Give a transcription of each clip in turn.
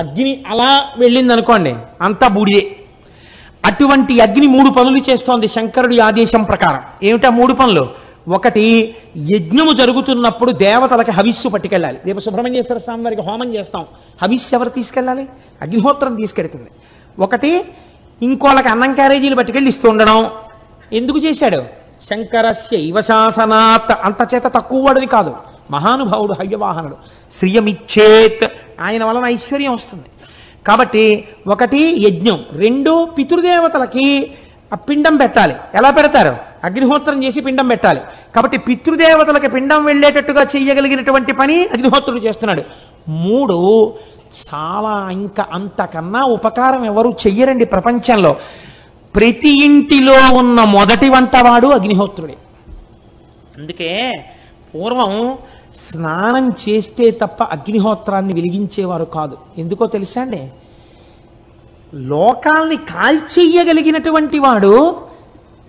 అగ్ని అలా వెళ్ళింది అనుకోండి అంతా బూడిదే. అటువంటి అగ్ని మూడు పనులు చేస్తోంది శంకరుడి ఆదేశం ప్రకారం. ఏమిటా మూడు పనులు? ఒకటి యజ్ఞము జరుగుతున్నప్పుడు దేవతలకి హవిస్సు పట్టుకెళ్ళాలి. రేపు సుబ్రహ్మణ్యేశ్వర స్వామి వారికి హోమం చేస్తాం. హవిస్సు ఎవరు తీసుకెళ్ళాలి? అగ్నిహోత్రం తీసుకెళ్తుంది ఒకటి ఇంకోళ్ళకి అన్నం క్యారేజీలు పట్టుకెళ్ళి ఇస్తూ ఉండడం. ఎందుకు చేశాడు? శంకరస్య ఇవశాసనాత్ అంత చేత తక్కువ వాడిది కాదు. మహానుభావుడు హయ్యవాహనుడు. శ్రియమిచ్చేత్. ఆయన వలన ఐశ్వర్యం వస్తుంది. కాబట్టి ఒకటి యజ్ఞం రెండు పితృదేవతలకి ఆ పిండం పెట్టాలి. ఎలా పెడతారు? అగ్నిహోత్రం చేసి పిండం పెట్టాలి. కాబట్టి పితృదేవతలకి పిండం వెళ్ళేటట్టుగా చేయగలిగినటువంటి పని అగ్నిహోత్రుడు చేస్తున్నాడు. మూడు చాలా ఇంకా అంతకన్నా ఉపకారం ఎవరు చెయ్యరండి ప్రపంచంలో. ప్రతి ఇంటిలో ఉన్న మొదటి వంటవాడు అగ్నిహోత్రుడే. అందుకే పూర్వం స్నానం చేస్తే తప్ప అగ్నిహోత్రాన్ని వెలిగించేవారు కాదు. ఎందుకో తెలుసా అండి? లోకాల్ని కాల్చెయ్యగలిగినటువంటి వాడు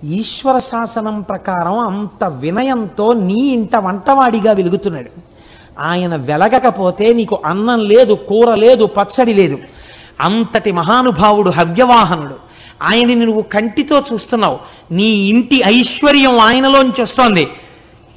ఈశ్వర శాసనం ప్రకారం అంత వినయంతో నీ ఇంట వంటవాడిగా వెలుగుతున్నాడు. ఆయన వెలగకపోతే నీకు అన్నం లేదు కూర లేదు పచ్చడి లేదు. అంతటి మహానుభావుడు హవ్యవాహనుడు. ఆయనని నువ్వు కంటితో చూస్తున్నావు. నీ ఇంటి ఐశ్వర్యం ఆయనలోంచి వస్తోంది.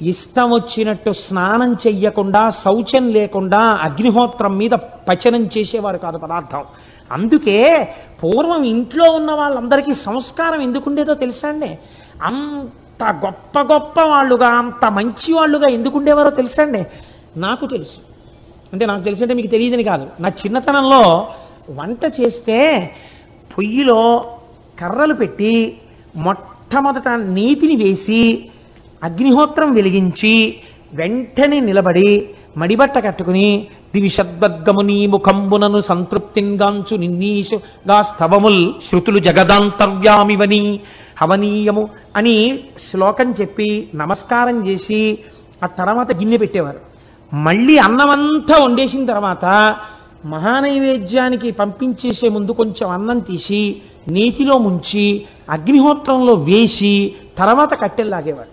ఇష్టం వచ్చినట్టు స్నానం చెయ్యకుండా శౌచం లేకుండా అగ్నిహోత్రం మీద పచనం చేసేవారు కాదు పదార్థం. అందుకే పూర్వం ఇంట్లో ఉన్న వాళ్ళందరికీ సంస్కారం ఎందుకుండేదో తెలుసా అండి? అంత గొప్ప గొప్ప వాళ్ళుగా అంత మంచి వాళ్ళుగా ఎందుకుండేవారో తెలుసా అండి? నాకు తెలుసు. అంటే నాకు తెలిసి అంటే మీకు తెలియదని కాదు. నా చిన్నతనంలో వంట చేస్తే పొయ్యిలో కర్రలు పెట్టి మొట్టమొదట నీతిని వేసి అగ్నిహోత్రం వెలిగించి వెంటనే నిలబడి మడిబట్ట కట్టుకుని దివిషద్వద్గముని ముఖంబునను సంతృప్తింగాంచు నిన్నీషుగా స్తవముల్ శృతులు జగదాంతర్యామివని హవనీయము అని శ్లోకం చెప్పి నమస్కారం చేసి ఆ తర్వాత గిన్నె పెట్టేవారు. మళ్ళీ అన్నమంతా వండేసిన తర్వాత మహానైవేద్యానికి పంపించేసే ముందు కొంచెం అన్నం తీసి నీతిలో ముంచి అగ్నిహోత్రంలో వేసి తర్వాత కట్టెల్లాగేవాడు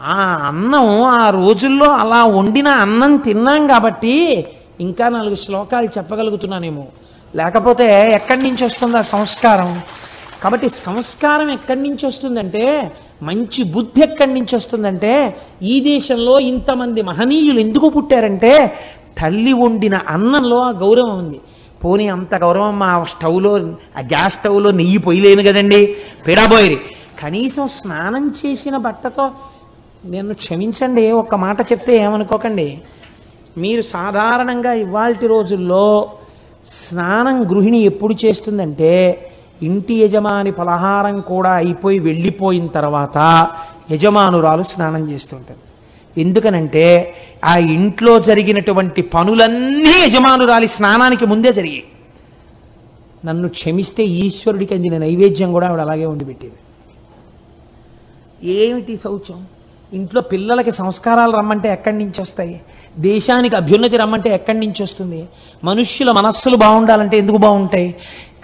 ఆ అన్నం ఆ రోజుల్లో అలా వండిన అన్నం తిన్నాం కాబట్టి ఇంకా నాలుగు శ్లోకాలు చెప్పగలుగుతున్నానేమో. లేకపోతే ఎక్కడి నుంచి వస్తుంది ఆ సంస్కారం? కాబట్టి సంస్కారం ఎక్కడి నుంచి వస్తుందంటే మంచి బుద్ధి ఎక్కడి నుంచి వస్తుందంటే ఈ దేశంలో ఇంతమంది మహనీయులు ఎందుకు పుట్టారంటే తల్లి వండిన అన్నంలో ఆ గౌరవం ఉంది. పోనీ అంత గౌరవం మా స్టవ్లో ఆ గ్యాస్ స్టవ్లో నెయ్యి పొయ్యలేను కదండి? పిడబోయిరి కనీసం స్నానం చేసిన బట్టతో నేను క్షమించండి ఒక్క మాట చెప్తే ఏమనుకోకండి. మీరు సాధారణంగా ఇవాల్టి రోజుల్లో స్నానం గృహిణి ఎప్పుడు చేస్తుందంటే ఇంటి యజమాని పలహారం కూడా అయిపోయి వెళ్ళిపోయిన తర్వాత యజమానురాలు స్నానం చేస్తుంటారు ఎందుకనంటే ఆ ఇంట్లో జరిగినటువంటి పనులన్నీ యజమానురాలి స్నానానికి ముందే జరిగాయి. నన్ను క్షమిస్తే ఈశ్వరుడికి అందిన నైవేద్యం కూడా ఆవిడ అలాగే ఉండిపెట్టేది ఏమిటి శౌచం? ఇంట్లో పిల్లలకి సంస్కారాలు రమ్మంటే ఎక్కడి నుంచి వస్తాయి? దేశానికి అభ్యున్నతి రమ్మంటే ఎక్కడి నుంచి వస్తుంది? మనుష్యుల మనస్సులు బాగుండాలంటే ఎందుకు బాగుంటాయి?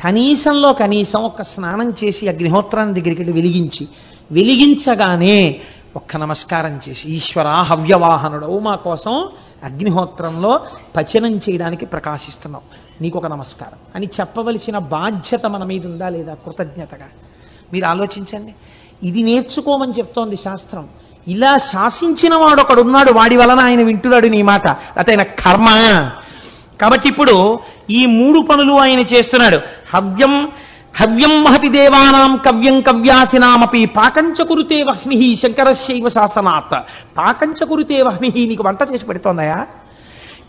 కనీసంలో కనీసం ఒక స్నానం చేసి అగ్నిహోత్రాన్ని దగ్గరికి వెళ్ళి వెలిగించి వెలిగించగానే ఒక్క నమస్కారం చేసి ఈశ్వర హవ్యవాహనుడవు మా కోసం అగ్నిహోత్రంలో పచనం చేయడానికి ప్రకాశిస్తున్నావు నీకు ఒక నమస్కారం. అని చెప్పవలసిన బాధ్యత మన మీద ఉందా లేదా కృతజ్ఞతగా? మీరు ఆలోచించండి. ఇది నేర్చుకోమని చెప్తోంది శాస్త్రం. ఇలా శాసించిన వాడు ఒకడున్నాడు వాడి వలన ఆయన వింటున్నాడు నీ మాట. అతైన కర్మ. కాబట్టి ఇప్పుడు ఈ మూడు పనులు ఆయన చేస్తున్నాడు. హవ్యం హవ్యం మహతి దేవానాం కవ్యం కవ్యాసినామపి పాకంచకురుతే వహ్ని శంకరశైవ శాసనాత్. పాకంచకురుతే వహ్ని నీకు వంట చేసి పెడుతోందయా?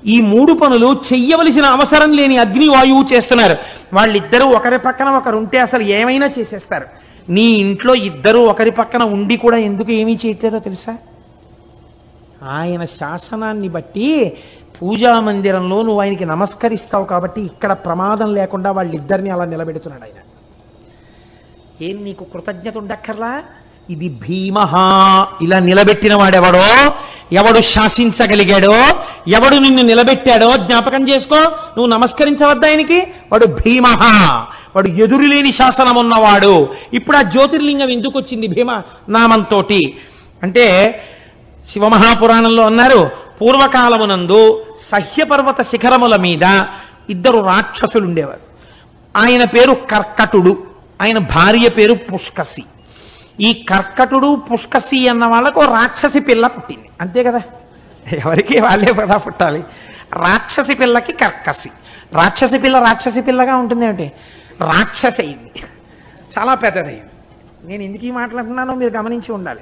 ఈ మూడు పనులు చెయ్యవలసిన అవసరం లేని అగ్ని వాయువు చేస్తున్నారు. వాళ్ళిద్దరూ ఒకరి పక్కన ఒకరు ఉంటే అసలు ఏమైనా చేసేస్తారు. నీ ఇంట్లో ఇద్దరు ఒకరి పక్కన ఉండి కూడా ఎందుకు ఏమీ చేయట్లేదో తెలుసా? ఆయన శాసనాన్ని బట్టి పూజా మందిరంలో నువ్వు ఆయనకి నమస్కరిస్తావు కాబట్టి ఇక్కడ ప్రమాదం లేకుండా వాళ్ళిద్దరిని అలా నిలబెడుతున్నాడు ఆయన. ఏం నీకు కృతజ్ఞత ఉండక్కర్లా? ఇది భీమహ. ఇలా నిలబెట్టిన వాడెవడో ఎవడు శాసించగలిగాడో ఎవడు నిన్ను నిలబెట్టాడో జ్ఞాపకం చేసుకో. నువ్వు నమస్కరించవద్దా ఆయనకి? వాడు భీమ. వాడు ఎదురులేని శాసనం ఉన్నవాడు ఇప్పుడు ఆ జ్యోతిర్లింగం ఎందుకు వచ్చింది భీమ? నామంతోటి. అంటే శివమహాపురాణంలో అన్నారు పూర్వకాలమునందు సహ్యపర్వత శిఖరముల మీద ఇద్దరు రాక్షసులు ఉండేవారు ఆయన పేరు కర్కటుడు ఆయన భార్య పేరు పుష్కసి. ఈ కర్కటుడు పుష్కసి అన్న వాళ్ళకు రాక్షసి పిల్ల పుట్టింది. అంతే కదా? ఎవరికి వాళ్ళే కదా పుట్టాలి. రాక్షసి పిల్లకి కర్కసి. రాక్షసి పిల్ల రాక్షసి పిల్లగా ఉంటుంది అంటే రాక్షసి అయింది చాలా పెద్దదయ్యింది నేను ఎందుకు ఈ మాట్లాడుతున్నానో మీరు గమనించి ఉండాలి.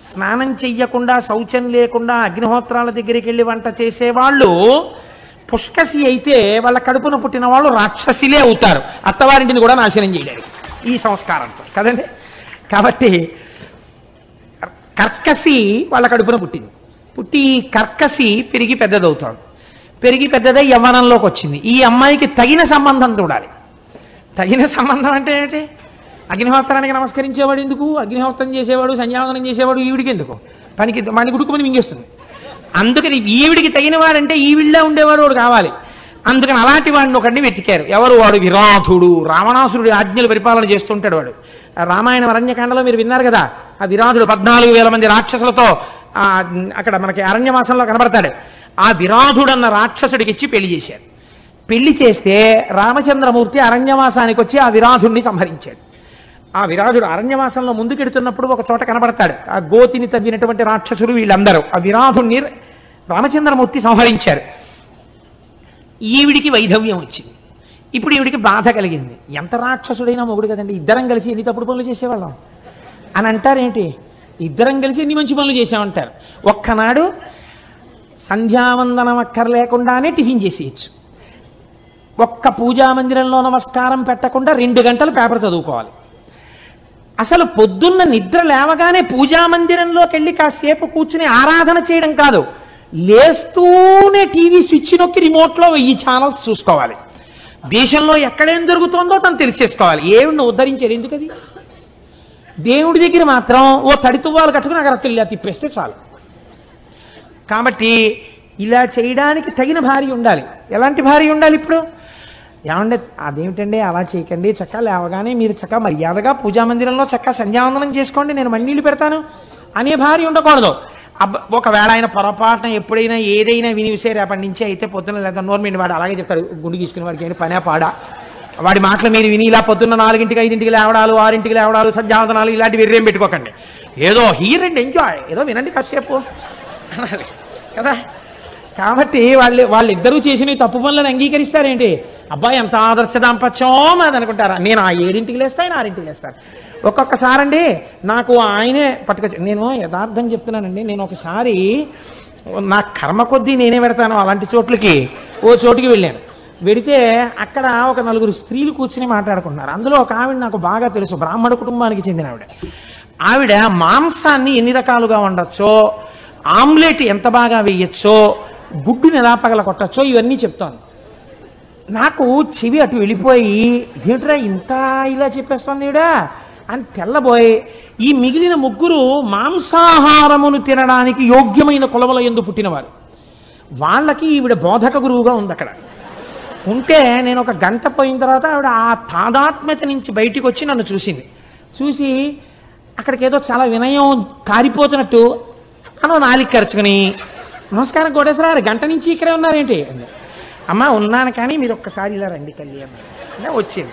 స్నానం చెయ్యకుండా శౌచం లేకుండా అగ్నిహోత్రాల దగ్గరికి వెళ్ళి వంట చేసేవాళ్ళు పుష్కసి అయితే వాళ్ళ కడుపున పుట్టిన వాళ్ళు రాక్షసిలే అవుతారు. అత్తవారింటిని కూడా నాశనం చేయడానికి ఈ సంస్కారంతో. కదండి? కాబట్టి కర్కసి వాళ్ళ కడుపున పుట్టింది. పుట్టి ఈ కర్కసి పెరిగి పెద్దదవుతాడు. పెరిగి పెద్దదై యవ్వనంలోకి వచ్చింది. ఈ అమ్మాయికి తగిన సంబంధం చూడాలి. తగిన సంబంధం అంటే ఏంటి? అగ్నిహోత్రానికి నమస్కరించేవాడు ఎందుకు? అగ్నిహోత్రం చేసేవాడు సంధ్యావందనం చేసేవాడు ఈవిడికి ఎందుకు? పనికి మన గుడుకుమని మింగేస్తుంది. అందుకని ఈవిడికి తగిన వాడంటే ఈవిళ్ళే ఉండేవాడు వాడు కావాలి. అందుకని అలాంటి వాడిని ఒకడిని వెతికారు. ఎవరు? వాడు విరాధుడు రావణాసురుడి ఆజ్ఞలు పరిపాలన చేస్తుంటాడు వాడు. రామాయణ అరణ్యకాండలో మీరు విన్నారు కదా ఆ విరాధుడు పద్నాలుగు వేల మంది రాక్షసులతో అక్కడ మనకి అరణ్యవాసంలో కనబడతాడు. ఆ విరాధుడు అన్న రాక్షసుడికి ఇచ్చి పెళ్ళి చేశారు పెళ్ళి చేస్తే రామచంద్రమూర్తి అరణ్యవాసానికి వచ్చి ఆ విరాధుడిని సంహరించాడు. ఆ విరాధుడు అరణ్యవాసంలో ముందుకెడుతున్నప్పుడు ఒక చోట కనబడతాడు. ఆ గోతిని తవ్వినటువంటి రాక్షసులు వీళ్ళందరూ. ఆ విరాధుణ్ణి రామచంద్రమూర్తి సంహరించారు. ఈవిడికి వైధవ్యం వచ్చింది. ఇప్పుడు ఈవిడికి బాధ కలిగింది. ఎంత రాక్షసుడైనా మొగుడు కదండి. ఇద్దరం కలిసి ఎన్ని తప్పుడు పనులు చేసేవాళ్ళం? అని అంటారేంటి? ఇద్దరం కలిసి ఎన్ని మంచి పనులు చేసామంటారు ఒక్కనాడు సంధ్యావందనం అక్కర్లేకుండానే టిఫిన్ చేసేయచ్చు. ఒక్క పూజా మందిరంలో నమస్కారం పెట్టకుండా రెండు గంటలు పేపర్ చదువుకోవాలి. అసలు పొద్దున్న నిద్ర లేవగానే పూజా మందిరంలోకి వెళ్ళి కాసేపు కూర్చుని ఆరాధన చేయడం కాదు. లేస్తూనే టీవీ స్విచ్ నొక్కి రిమోట్లో వెయ్యి ఛానల్స్ చూసుకోవాలి. దేశంలో ఎక్కడేం జరుగుతోందో తను తెలిసేసుకోవాలి. ఏమిడిని ఉద్ధరించారు ఎందుకది? దేవుడి దగ్గర మాత్రం ఓ తడితువ్వాలు కట్టుకుని అక్కడ తెల్లి తిప్పేస్తే చాలు. కాబట్టి ఇలా చేయడానికి తగిన భార్య ఉండాలి. ఎలాంటి భార్య ఉండాలి ఇప్పుడు? ఏమంటే అదేమిటండి అలా చేయకండి చక్క లేవగానే మీరు చక్క మర్యాదగా పూజా మందిరంలో చక్క సంధ్యావందనం చేసుకోండి నేను మన్నీళ్ళు పెడతాను అనే భార్య ఉండకూడదు. అబ్బ ఒకవేళ ఆయన పొరపాటున ఎప్పుడైనా ఏదైనా విని విసే రేపటి నుంచి అయితే పొద్దున్న లేదా నోర్మిండి వాడు అలాగే చెప్తాడు గుండు గీసుకుని వాడికి ఏంటి పనే పాడా. వాడి మాటలు మీరు విని ఇలా పొద్దున్న నాలుగింటికి ఐదింటికి లేవడాలు ఆరింటికి లేవడాలు సంధ్యావందనాలు ఇలాంటి వెర్రేం పెట్టుకోకండి. ఏదో హీర్ అండ్ ఎంజాయ్ ఏదో వినండి కాసేపు. అనాలి కదా. కాబట్టి వాళ్ళు వాళ్ళిద్దరూ చేసిన తప్పు పనులను అంగీకరిస్తారేంటి? అబ్బాయి ఎంత ఆదర్శ దాంపత్యం అది అనుకుంటారా? నేను ఆ ఏడింటికి లేస్తా ఆయన ఆరింటికి లేస్తాను ఒక్కొక్కసారండి నాకు ఆయనే పట్టుకొచ్చి నేను యథార్థం చెప్తున్నానండి నేను ఒకసారి నా కర్మ కొద్దీ నేనే పెడతాను అలాంటి చోట్లకి. ఓ చోటుకి వెళ్ళాను. వెడితే అక్కడ ఒక నలుగురు స్త్రీలు కూర్చుని మాట్లాడుకుంటున్నారు. అందులో ఒక ఆవిడ నాకు బాగా తెలుసు బ్రాహ్మణ కుటుంబానికి చెందిన ఆవిడ. ఆవిడ మాంసాన్ని ఎన్ని రకాలుగా వండొచ్చో ఆమ్లెట్ ఎంత బాగా వేయచ్చో గుడ్డుని ఎలా పగల కొట్టచ్చో ఇవన్నీ చెప్తాను. నాకు చెవి అటు వెళ్ళిపోయి ఇదేంట్రా ఇంత ఇలా చెప్పేస్తాను ఈడా? అని తెల్లబోయి ఈ మిగిలిన ముగ్గురు మాంసాహారమును తినడానికి యోగ్యమైన కులముల ఎందు పుట్టినవారు. వాళ్ళకి ఈవిడ బోధక గురువుగా ఉంది అక్కడ ఉంటే నేను ఒక గంట పోయిన తర్వాత ఆవిడ ఆ తాదాత్మ్యత నుంచి బయటికి వచ్చి నన్ను చూసింది. చూసి అక్కడికి ఏదో చాలా వినయం కారిపోతున్నట్టు అని నాలికి ఖర్చుకుని నమస్కారం కోటేశ్వరారు గంట నుంచి ఇక్కడే ఉన్నారేంటి? అమ్మ అమ్మా ఉన్నాను కానీ మీరు ఒక్కసారి ఇలా రండి తల్లి అమ్మ. వచ్చింది.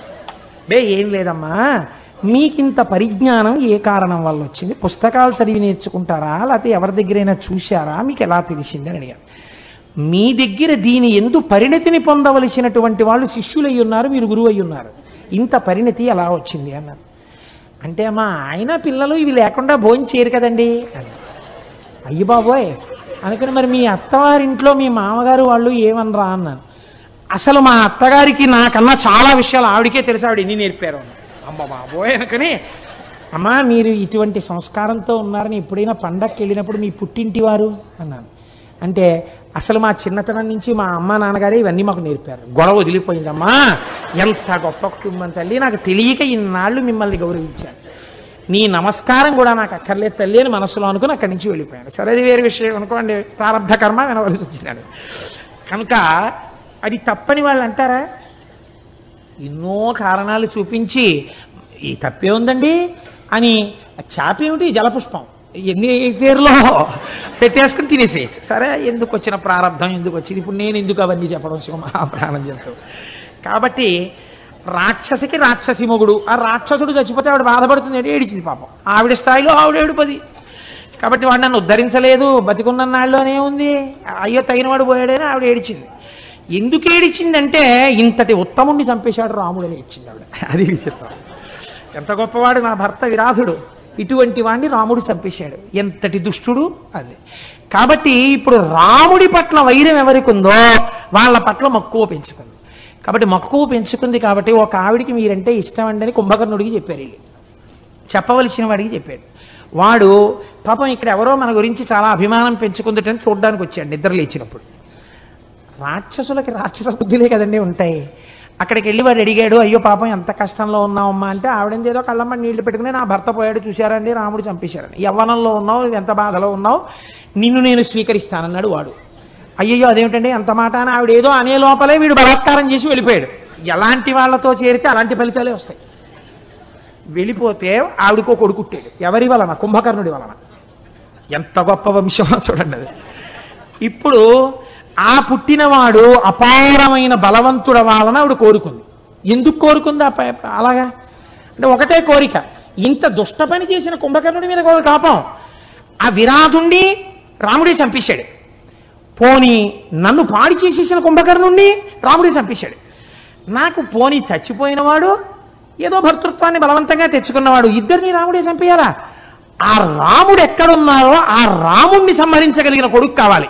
బే ఏం లేదమ్మా. మీకింత పరిజ్ఞానం ఏ కారణం వల్ల వచ్చింది? పుస్తకాలు చదివి నేర్చుకుంటారా? లేకపోతే ఎవరి దగ్గరైనా చూశారా? మీకు ఎలా తెలిసింది అని అడిగాను. మీ దగ్గర దీని ఎందు పరిణతిని పొందవలసినటువంటి వాళ్ళు శిష్యులై ఉన్నారు మీరు గురువు అయి ఉన్నారు. ఇంత పరిణతి ఎలా వచ్చింది? అన్నారు అంటే అమ్మా ఆయన పిల్లలు ఇవి లేకుండా భోజనం చేయరు కదండి. అని అయ్యి బాబోయ్ అనుకుని మరి మీ అత్తవారింట్లో మీ మామగారు వాళ్ళు ఏమనరా అన్నాను. అసలు మా అత్తగారికి నాకన్నా చాలా విషయాలు ఆవిడికే తెలుసు ఆవిడ ఎన్ని నేర్పారు. అమ్మ బాబోయ్ అనుకుని అమ్మా మీరు ఇటువంటి సంస్కారంతో ఉన్నారని ఎప్పుడైనా పండక్కి వెళ్ళినప్పుడు మీ పుట్టింటి వారు? అన్నాను. అంటే అసలు మా చిన్నతనం నుంచి మా అమ్మ నాన్నగారే ఇవన్నీ మాకు నేర్పారు. గొడవ వదిలిపోయిందమ్మా. ఎంత గొప్ప కుటుంబం తల్లి. నాకు తెలియక ఇన్నాళ్ళు మిమ్మల్ని గౌరవించాను. నీ నమస్కారం కూడా నాకు అక్కర్లేదు తల్లి అని మనసులో అనుకుని అక్కడి నుంచి వెళ్ళిపోయాను. సరే అది వేరే విషయం. అనుకోండి ప్రారంభ కర్మ వినవలసి వచ్చినాడు కనుక అది తప్పని వాళ్ళు అంటారా? ఎన్నో కారణాలు చూపించి ఈ తప్పే ఉందండి అని చాప ఏమిటి? జలపుష్పం. ఎన్ని పేర్లో పెట్టేసుకుని తినేసేయచ్చు. సరే ఎందుకు వచ్చిన ప్రారంభం? ఎందుకు వచ్చింది? ఇప్పుడు నేను ఎందుకు అవన్నీ చెప్పడం? శివ మహాప్రాణం చెప్తాం కాబట్టి రాక్షసికి రాక్షసి మొగుడు. ఆ రాక్షసుడు చచ్చిపోతే ఆవిడ బాధపడుతుంది అంటే ఏడిచింది పాపం. ఆవిడ స్థాయిలో ఆవిడ ఏడుపది. కాబట్టి వాడు నన్ను ఉద్ధరించలేదు బతికున్న నాళ్ళలోనే ఉంది. అయ్యో తగినవాడు పోయాడని ఆవిడ ఏడిచింది. ఎందుకు ఏడిచిందంటే ఇంతటి ఉత్తముణ్ణి చంపేశాడు రాముడు అని ఏడ్చింది ఆవిడ. అది విచిత్రం ఎంత గొప్పవాడు నా భర్త విరాధుడు. ఇటువంటి వాడిని రాముడు చంపేశాడు. ఎంతటి దుష్టుడు అది. కాబట్టి ఇప్పుడు రాముడి పట్ల వైరం ఎవరికి ఉందో వాళ్ళ పట్ల మక్కువ పెంచుకుంది. కాబట్టి మక్కువ పెంచుకుంది కాబట్టి ఒక ఆవిడికి మీరంటే ఇష్టం అండి అని కుంభకర్ణుడికి చెప్పారు వీళ్ళు. చెప్పవలసిన వాడికి చెప్పాడు వాడు పాపం ఇక్కడ ఎవరో మన గురించి చాలా అభిమానం పెంచుకుందటని చూడడానికి వచ్చాడు నిద్ర లేచినప్పుడు. రాక్షసులకి రాక్షస బుద్ధులే కదండి ఉంటాయి. అక్కడికి వెళ్ళి వాడు అడిగాడు అయ్యో పాపం ఎంత కష్టంలో ఉన్నావమ్మా? అంటే ఆవిడేదో ఏదో కళ్ళమ్మ నీళ్ళు పెట్టుకుని నా భర్త పోయాడు చూశారండి రాముడు చంపేశారని యవ్వనంలో ఉన్నావు ఎంత బాధలో ఉన్నావు? నిన్ను నేను స్వీకరిస్తానన్నాడు వాడు. అయ్యయ్యో అదేమిటండి? ఎంత మాట అని ఆవిడ ఏదో అనే లోపలే వీడు బలాత్కారం చేసి వెళ్ళిపోయాడు. ఎలాంటి వాళ్ళతో చేరితే అలాంటి ఫలితాలే వస్తాయి. వెళ్ళిపోతే ఆవిడకో కొడుకుట్టాడు ఎవరి వలన? కుంభకర్ణుడి వలన. ఎంత గొప్ప వంశం చూడండి అది. ఇప్పుడు ఆ పుట్టినవాడు అపారమైన బలవంతుడ వాళ్ళని ఆవిడ కోరుకుంది. ఎందుకు కోరుకుంది ఆ ప- అలాగా? అంటే ఒకటే కోరిక. ఇంత దుష్ట పని చేసిన కుంభకర్ణుడి మీద కూడా కాపం. ఆ విరాధుండి రాముడే చంపేశాడు. పోని నన్ను పాడి చేసేసిన కుంభకర్ణుణ్ణి రాముడే చంపేశాడు. నాకు పోని చచ్చిపోయినవాడు ఏదో భర్తృత్వాన్ని బలవంతంగా తెచ్చుకున్నవాడు ఇద్దరిని రాముడే చంపేయాలా? ఆ రాముడు ఎక్కడున్నారో ఆ రాముణ్ణి సంహరించగలిగిన కొడుకు కావాలి.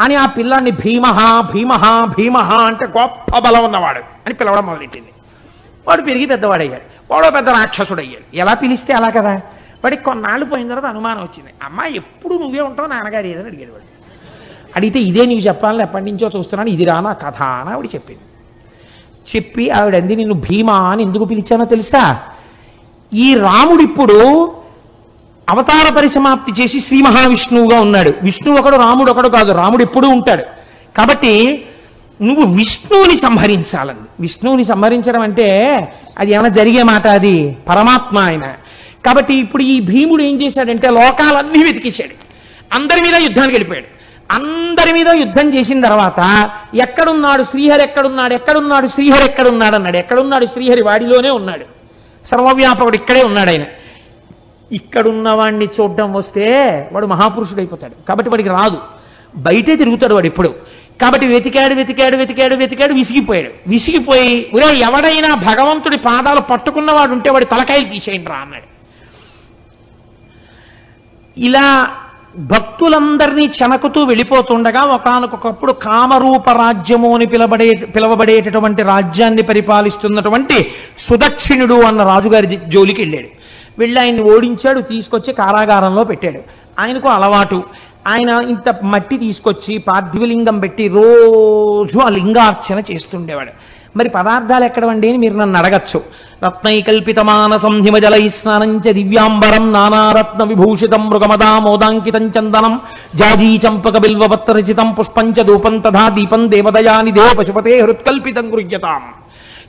అని ఆ పిల్లాన్ని భీమహ భీమహ భీమహ అంటే గొప్ప బలం ఉన్నవాడు అని పిలవడం మొదలెట్టింది. వాడు పెరిగి పెద్దవాడయ్యాడు. వాడో పెద్ద రాక్షసుడు అయ్యాడు ఎలా పిలిస్తే అలా కదా? వాడికి కొన్నాళ్ళు పోయిన తర్వాత అనుమానం వచ్చింది. అమ్మ ఎప్పుడు నువ్వే ఉంటావు? నాన్నగారు ఏదని అడిగాడు వాడు. అడిగితే ఇదే నీవు చెప్పాలని ఎప్పటి నుంచో చూస్తున్నాను ఇది రానా కథ అని ఆవిడ చెప్పింది. చెప్పి ఆవిడ అంది నిన్ను భీమా అని ఎందుకు పిలిచానో తెలుసా? ఈ రాముడు ఇప్పుడు అవతార పరిసమాప్తి చేసి శ్రీ మహావిష్ణువుగా ఉన్నాడు. విష్ణువు ఒకడు రాముడు ఒకడు కాదు రాముడు ఎప్పుడూ ఉంటాడు. కాబట్టి నువ్వు విష్ణువుని సంహరించాలని. విష్ణువుని సంహరించడం అంటే అది ఏమైనా జరిగే మాట అది? పరమాత్మ ఆయన. కాబట్టి ఇప్పుడు ఈ భీముడు ఏం చేశాడంటే లోకాలన్నీ వెతికేశాడు. అందరి మీద యుద్ధానికి వెళ్ళిపోయాడు. అందరి మీద యుద్ధం చేసిన తర్వాత ఎక్కడున్నాడు శ్రీహరి ఎక్కడున్నాడు ఎక్కడున్నాడు శ్రీహరి ఎక్కడున్నాడు అన్నాడు. ఎక్కడున్నాడు శ్రీహరి వాడిలోనే ఉన్నాడు. సర్వవ్యాపకుడు ఇక్కడే ఉన్నాడు ఆయన. ఇక్కడున్న వాడిని చూడడం వస్తే వాడు మహాపురుషుడు అయిపోతాడు కాబట్టి వాడికి రాదు. బయటే తిరుగుతాడు వాడు ఇప్పుడు కాబట్టి వెతికాడు వెతికాడు వెతికాడు వెతికాడు విసిగిపోయాడు. విసిగిపోయి ఒరే ఎవడైనా భగవంతుడి పాదాలు పట్టుకున్నవాడు ఉంటే వాడి తలకాయలు తీసేయండి రా అన్నాడు. ఇలా భక్తులందరినీ చెనకుతూ వెళ్ళిపోతుండగా ఒకనకొకప్పుడు కామరూప రాజ్యము అని పిలబడే పిలవబడేటటువంటి రాజ్యాన్ని పరిపాలిస్తున్నటువంటి సుదక్షిణుడు అన్న రాజుగారి జోలికి వెళ్ళాడు వెళ్ళి ఆయన్ని ఓడించాడు తీసుకొచ్చి కారాగారంలో పెట్టాడు. ఆయనకు అలవాటు. ఆయన ఇంత మట్టి తీసుకొచ్చి పార్థివలింగం పెట్టి రోజు ఆ లింగార్చన చేస్తుండేవాడు. మరి పదార్థాలు ఎక్కడవండి అని మీరు నన్ను అడగచ్చు. రత్నైకల్పితమానసం హిమజలై స్నానం స్నానంచ దివ్యాంబరం నానారత్న విభూషితం మృగమదా మోదాంకితం చందనం జాజీ చంపక బిల్వపత్రచితం పుష్పంచ ధూపం తథా దీపం దేవదయాని దేవ పశుపతే హృత్కల్పితం గృహ్యతాం.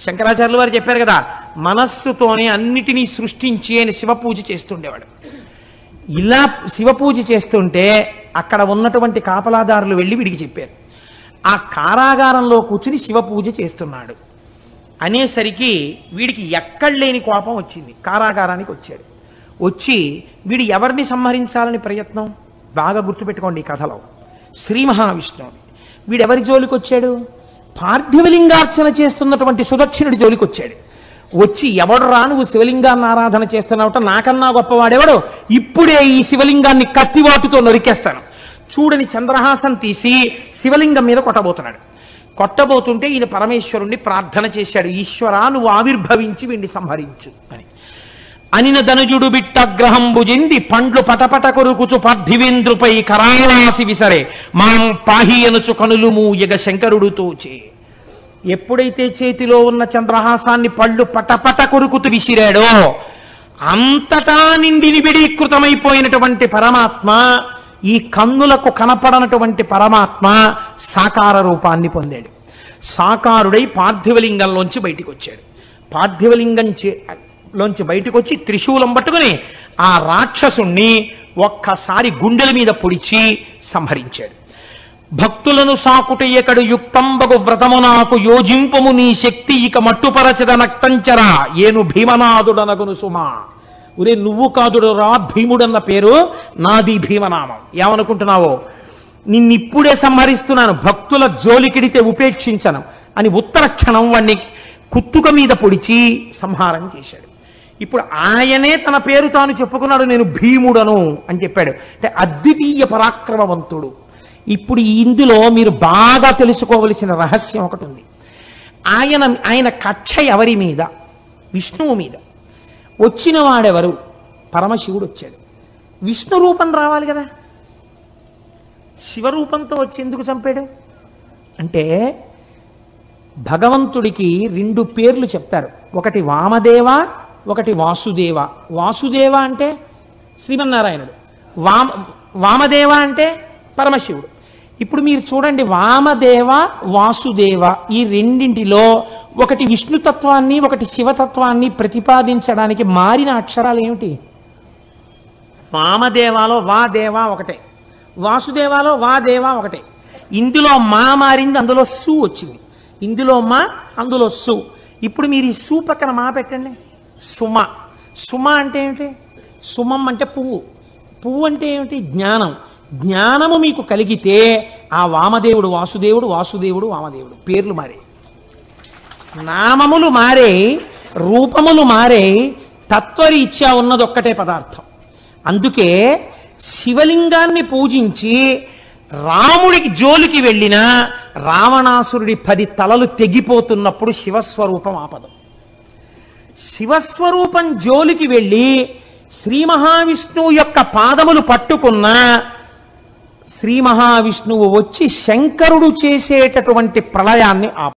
శంకరాచార్యులు వారు చెప్పారు కదా మనస్సుతోనే అన్నిటినీ సృష్టించి ఆయన శివ పూజ చేస్తుండేవాడు. ఇలా శివ పూజ చేస్తుంటే అక్కడ ఉన్నటువంటి కాపలాదారులు వెళ్ళి వీడికి చెప్పారు. ఆ కారాగారంలో కూర్చుని శివ పూజ చేస్తున్నాడు. అనేసరికి వీడికి ఎక్కడలేని కోపం వచ్చింది. కారాగారానికి వచ్చాడు. వచ్చి వీడు ఎవరిని సంహరించాలని ప్రయత్నం? బాగా గుర్తుపెట్టుకోండి ఈ కథలో. శ్రీ మహావిష్ణువుని. వీడెవరి జోలికి వచ్చాడు? పార్థివలింగార్చన చేస్తున్నటువంటి సుదక్షిణుడి జోలికి వచ్చాడు. వచ్చి ఎవడు రా నువ్వు శివలింగాన్ని ఆరాధన చేస్తున్నావుట? నాకన్నా గొప్పవాడెవడో? ఇప్పుడే ఈ శివలింగాన్ని కత్తివాటుతో నరికేస్తాను. చూడని చంద్రహాసం తీసి శివలింగం మీద కొట్టబోతున్నాడు. కొట్టబోతుంటే ఈయన పరమేశ్వరుణ్ణి ప్రార్థన చేశాడు. ఈశ్వరా నువ్వు ఆవిర్భవించి వీణ్ణి సంహరించు అని. అనిన ధనుజుడు బిట్టగ్రహం భుజింది. పండ్లు పటపట కొరుకుచు పార్థివేంద్రుపై కరాళాసి విసరే. మాం పాహి అనుచు కనులు మూయగ శంకరుడు చే ఎప్పుడైతే చేతిలో ఉన్న చంద్రహాసాన్ని పళ్ళు పటపట కొరుకుతూ విసిరాడో అంతటా నిండి నిబిడీకృతమైపోయినటువంటి పరమాత్మ ఈ కన్నులకు కనపడనటువంటి పరమాత్మ సాకార రూపాన్ని పొందాడు. సాకారుడై పార్థివలింగంలోంచి బయటికి వచ్చాడు పార్థివలింగం లోంచి బయటకు వచ్చి త్రిశూలం పట్టుకుని ఆ రాక్షసుణ్ణి ఒక్కసారి గుండెల మీద పొడిచి సంహరించాడు. భక్తులను సాకుటయ్యకడు యుక్తంబగు వ్రతము నాకు యోజింపము నీ శక్తి ఇక మట్టుపరచద నక్తంచరా. ఏను భీమనాథుడనగును సుమా. ఒరే నువ్వు కాదుడురా భీముడన్న పేరు నాది భీమనామం. ఏమనుకుంటున్నావో? నిన్నిప్పుడే సంహరిస్తున్నాను భక్తుల జోలికిడితే ఉపేక్షించను అని ఉత్తర క్షణం వాణ్ణి కుత్తుక మీద పొడిచి సంహారం చేశాడు. ఇప్పుడు ఆయనే తన పేరు తాను చెప్పుకున్నాడు నేను భీముడను అని చెప్పాడు. అంటే అద్వితీయ పరాక్రమవంతుడు. ఇప్పుడు ఇందులో మీరు బాగా తెలుసుకోవలసిన రహస్యం ఒకటి ఉంది. ఆయన ఆయన కక్ష ఎవరి మీద? విష్ణువు మీద. వచ్చిన వాడెవరు పరమశివుడు వచ్చాడు విష్ణు రూపం రావాలి కదా? శివరూపంతో వచ్చి ఎందుకు చంపాడు? అంటే భగవంతుడికి రెండు పేర్లు చెప్తారు. ఒకటి వామదేవ ఒకటి వాసుదేవ. వాసుదేవ అంటే శ్రీమన్నారాయణుడు. వామ వామదేవ అంటే పరమశివుడు. ఇప్పుడు మీరు చూడండి వామదేవ వాసుదేవ ఈ రెండింటిలో ఒకటి విష్ణుతత్వాన్ని ఒకటి శివతత్వాన్ని ప్రతిపాదించడానికి మారిన అక్షరాలు ఏమిటి? వామదేవాలో వా దేవా ఒకటే వాసుదేవాలో వా దేవా ఒకటే. ఇందులో మా మారింది అందులో సు వచ్చింది. ఇందులో మా అందులో సు. ఇప్పుడు మీరు ఈ సు పక్కన మా పెట్టండి. సుమ. సుమ అంటే ఏమిటి? సుమం అంటే పువ్వు. పువ్వు అంటే ఏమిటి? జ్ఞానం. జ్ఞానము మీకు కలిగితే ఆ వామదేవుడు వాసుదేవుడు వాసుదేవుడు వామదేవుడు. పేర్లు మారే. నామములు మారే రూపములు మారే తత్వరీత్యా ఉన్నదొక్కటే పదార్థం. అందుకే శివలింగాన్ని పూజించి రాముడికి జోలికి వెళ్ళిన రావణాసురుడి పది తలలు తెగిపోతున్నప్పుడు శివస్వరూపం ఆపదం. శివస్వరూపం జోలికి వెళ్ళి శ్రీ మహావిష్ణువు యొక్క పాదములు పట్టుకున్న శ్రీ మహావిష్ణువు వచ్చి శంకరుడు చేసేటటువంటి ప్రళయాన్ని ఆప